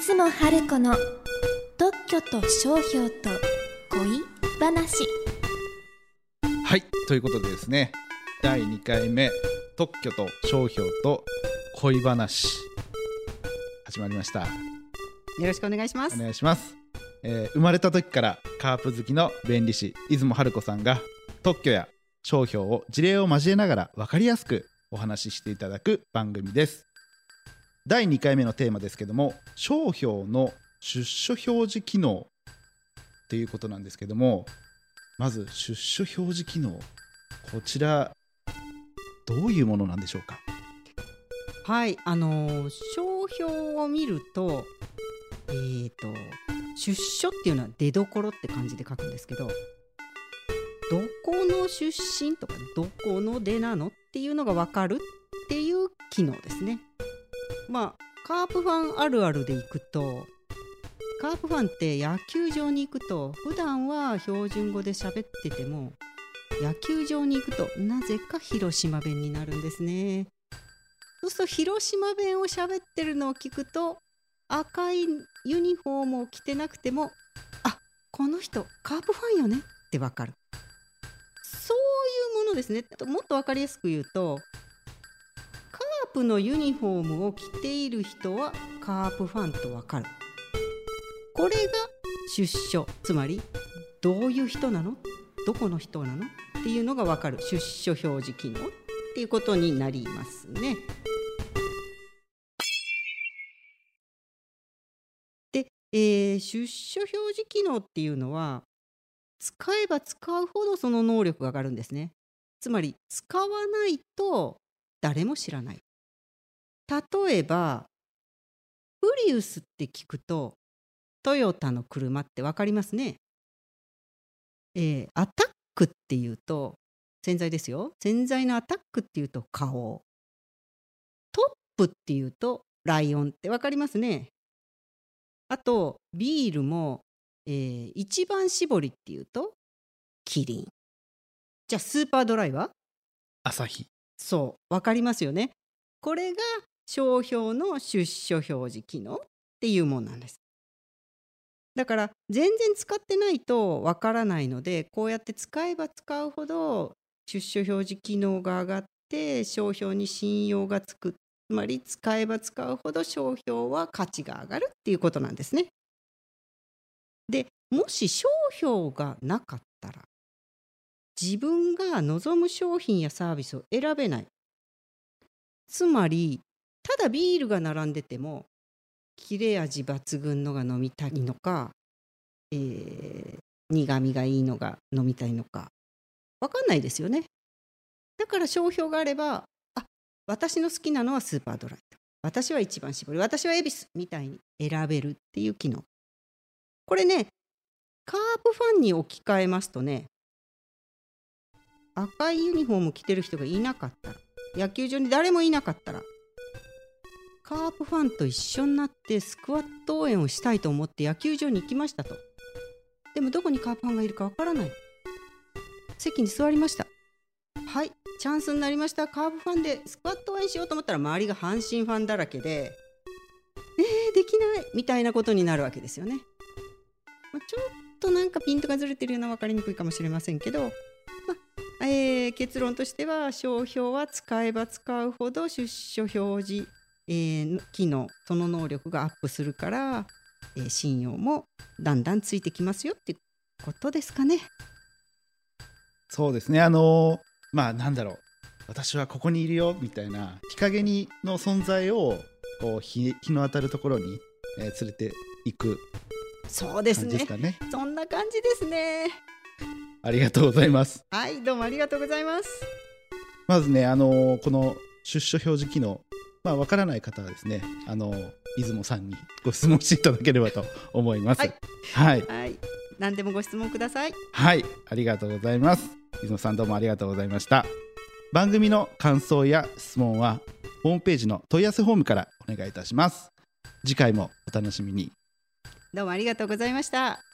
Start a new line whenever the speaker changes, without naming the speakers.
出雲春子の特許と商標と恋話。
はいということでですね第2回目特許と商標と恋話始まりました。
よろしくお願いします。
お。願いします、えー生まれた時からカープ好きの弁理士出雲春子さんが特許や商標を事例を交えながら分かりやすくお話ししていただく番組です第2回目のテーマですけども商標の出所表示機能っていうことなんですけどもまず出所表示機能こちらどういうものなんでしょうか？
はい、あのー商標を見ると、えーと出所っていうのは出どころって感じで書くんですけど、どこの出身とかどこの出なのっていうのがわかるっていう機能ですね。まあカープファンあるあるでいくと。カープファンって野球場に行くと普段は標準語で喋ってても野球場に行くとなぜか広島弁になるんですね。そうすると広島弁を喋ってるのを聞くと赤いユニフォームを着てなくてもあこの人カープファンよねってわかるそういうものですねもっとわかりやすく言うとープのユニフォームを着ている人はカープファンとわかるこれが出所つまりどういう人なの？どこの人なの？っていうのがわかる出所表示機能っていうことになりますね。で、えー出所表示機能っていうのは使えば使うほどその能力が上がるんですね。つまり使わないと誰も知らない。例えばプリウスって聞くとトヨタの車って分かりますね。えーアタックっていうと洗剤ですよ。洗剤のアタックっていうと顔。トップっていうとライオンって分かりますね。あとビールも、えー一番搾りっていうとキリン。じゃあスーパードライは？
朝日
そう分かりますよね。これが商標の出所表示機能っていうものなんです。だから全然使ってないとわからないのでこうやって使えば使うほど出所表示機能が上がって商標に信用がつく。つまり使えば使うほど商標は価値が上がるっていうことなんですね。でもし商標がなかったら自分が望む商品やサービスを選べない。つまりただビールが並んでても切れ味抜群のが飲みたいのか、えー苦味がいいのが飲みたいのか分かんないですよね。だから商標があればあ私の好きなのはスーパードライ私は一番搾り私は恵比寿みたいに選べるっていう機能。これねカープファンに置き換えますとね赤いユニフォーム着てる人がいなかったら野球場に誰もいなかったらカープファンと一緒になってスクワット応援をしたいと思って野球場に行きましたと。でもどこにカープファンがいるかわからない。席に座りました。はいチャンスになりました。カープファンでスクワット応援しようと思ったら周りが阪神ファンだらけでえー、できない。みたいなことになるわけですよね、まあちょっとなんかピントがずれてるような分かりにくいかもしれませんけど、まあえー結論としては商標は使えば使うほど出所表示、えー機能その能力がアップするから、えー信用もだんだんついてきますよっていうことですかね。
そうですねあのーまあなんだろう私はここにいるよみたいな日陰にの存在をこう日日の当たるところに、えー連れていく
そうです
ね
そんな感じですね。
ありがとうございます
はい、どうもありがとうございます。
まずねあのーこの出所表示機能まあわからない方はですねあのー出雲さんにご質問していただければと思います
はい
はい、
はい、何でもご質問ください。
はい、ありがとうございます。出雲さんどうもありがとうございました。番組の感想や質問はホームページの問い合わせフォームからお願いいたします。次回もお楽しみに。
どうもありがとうございました。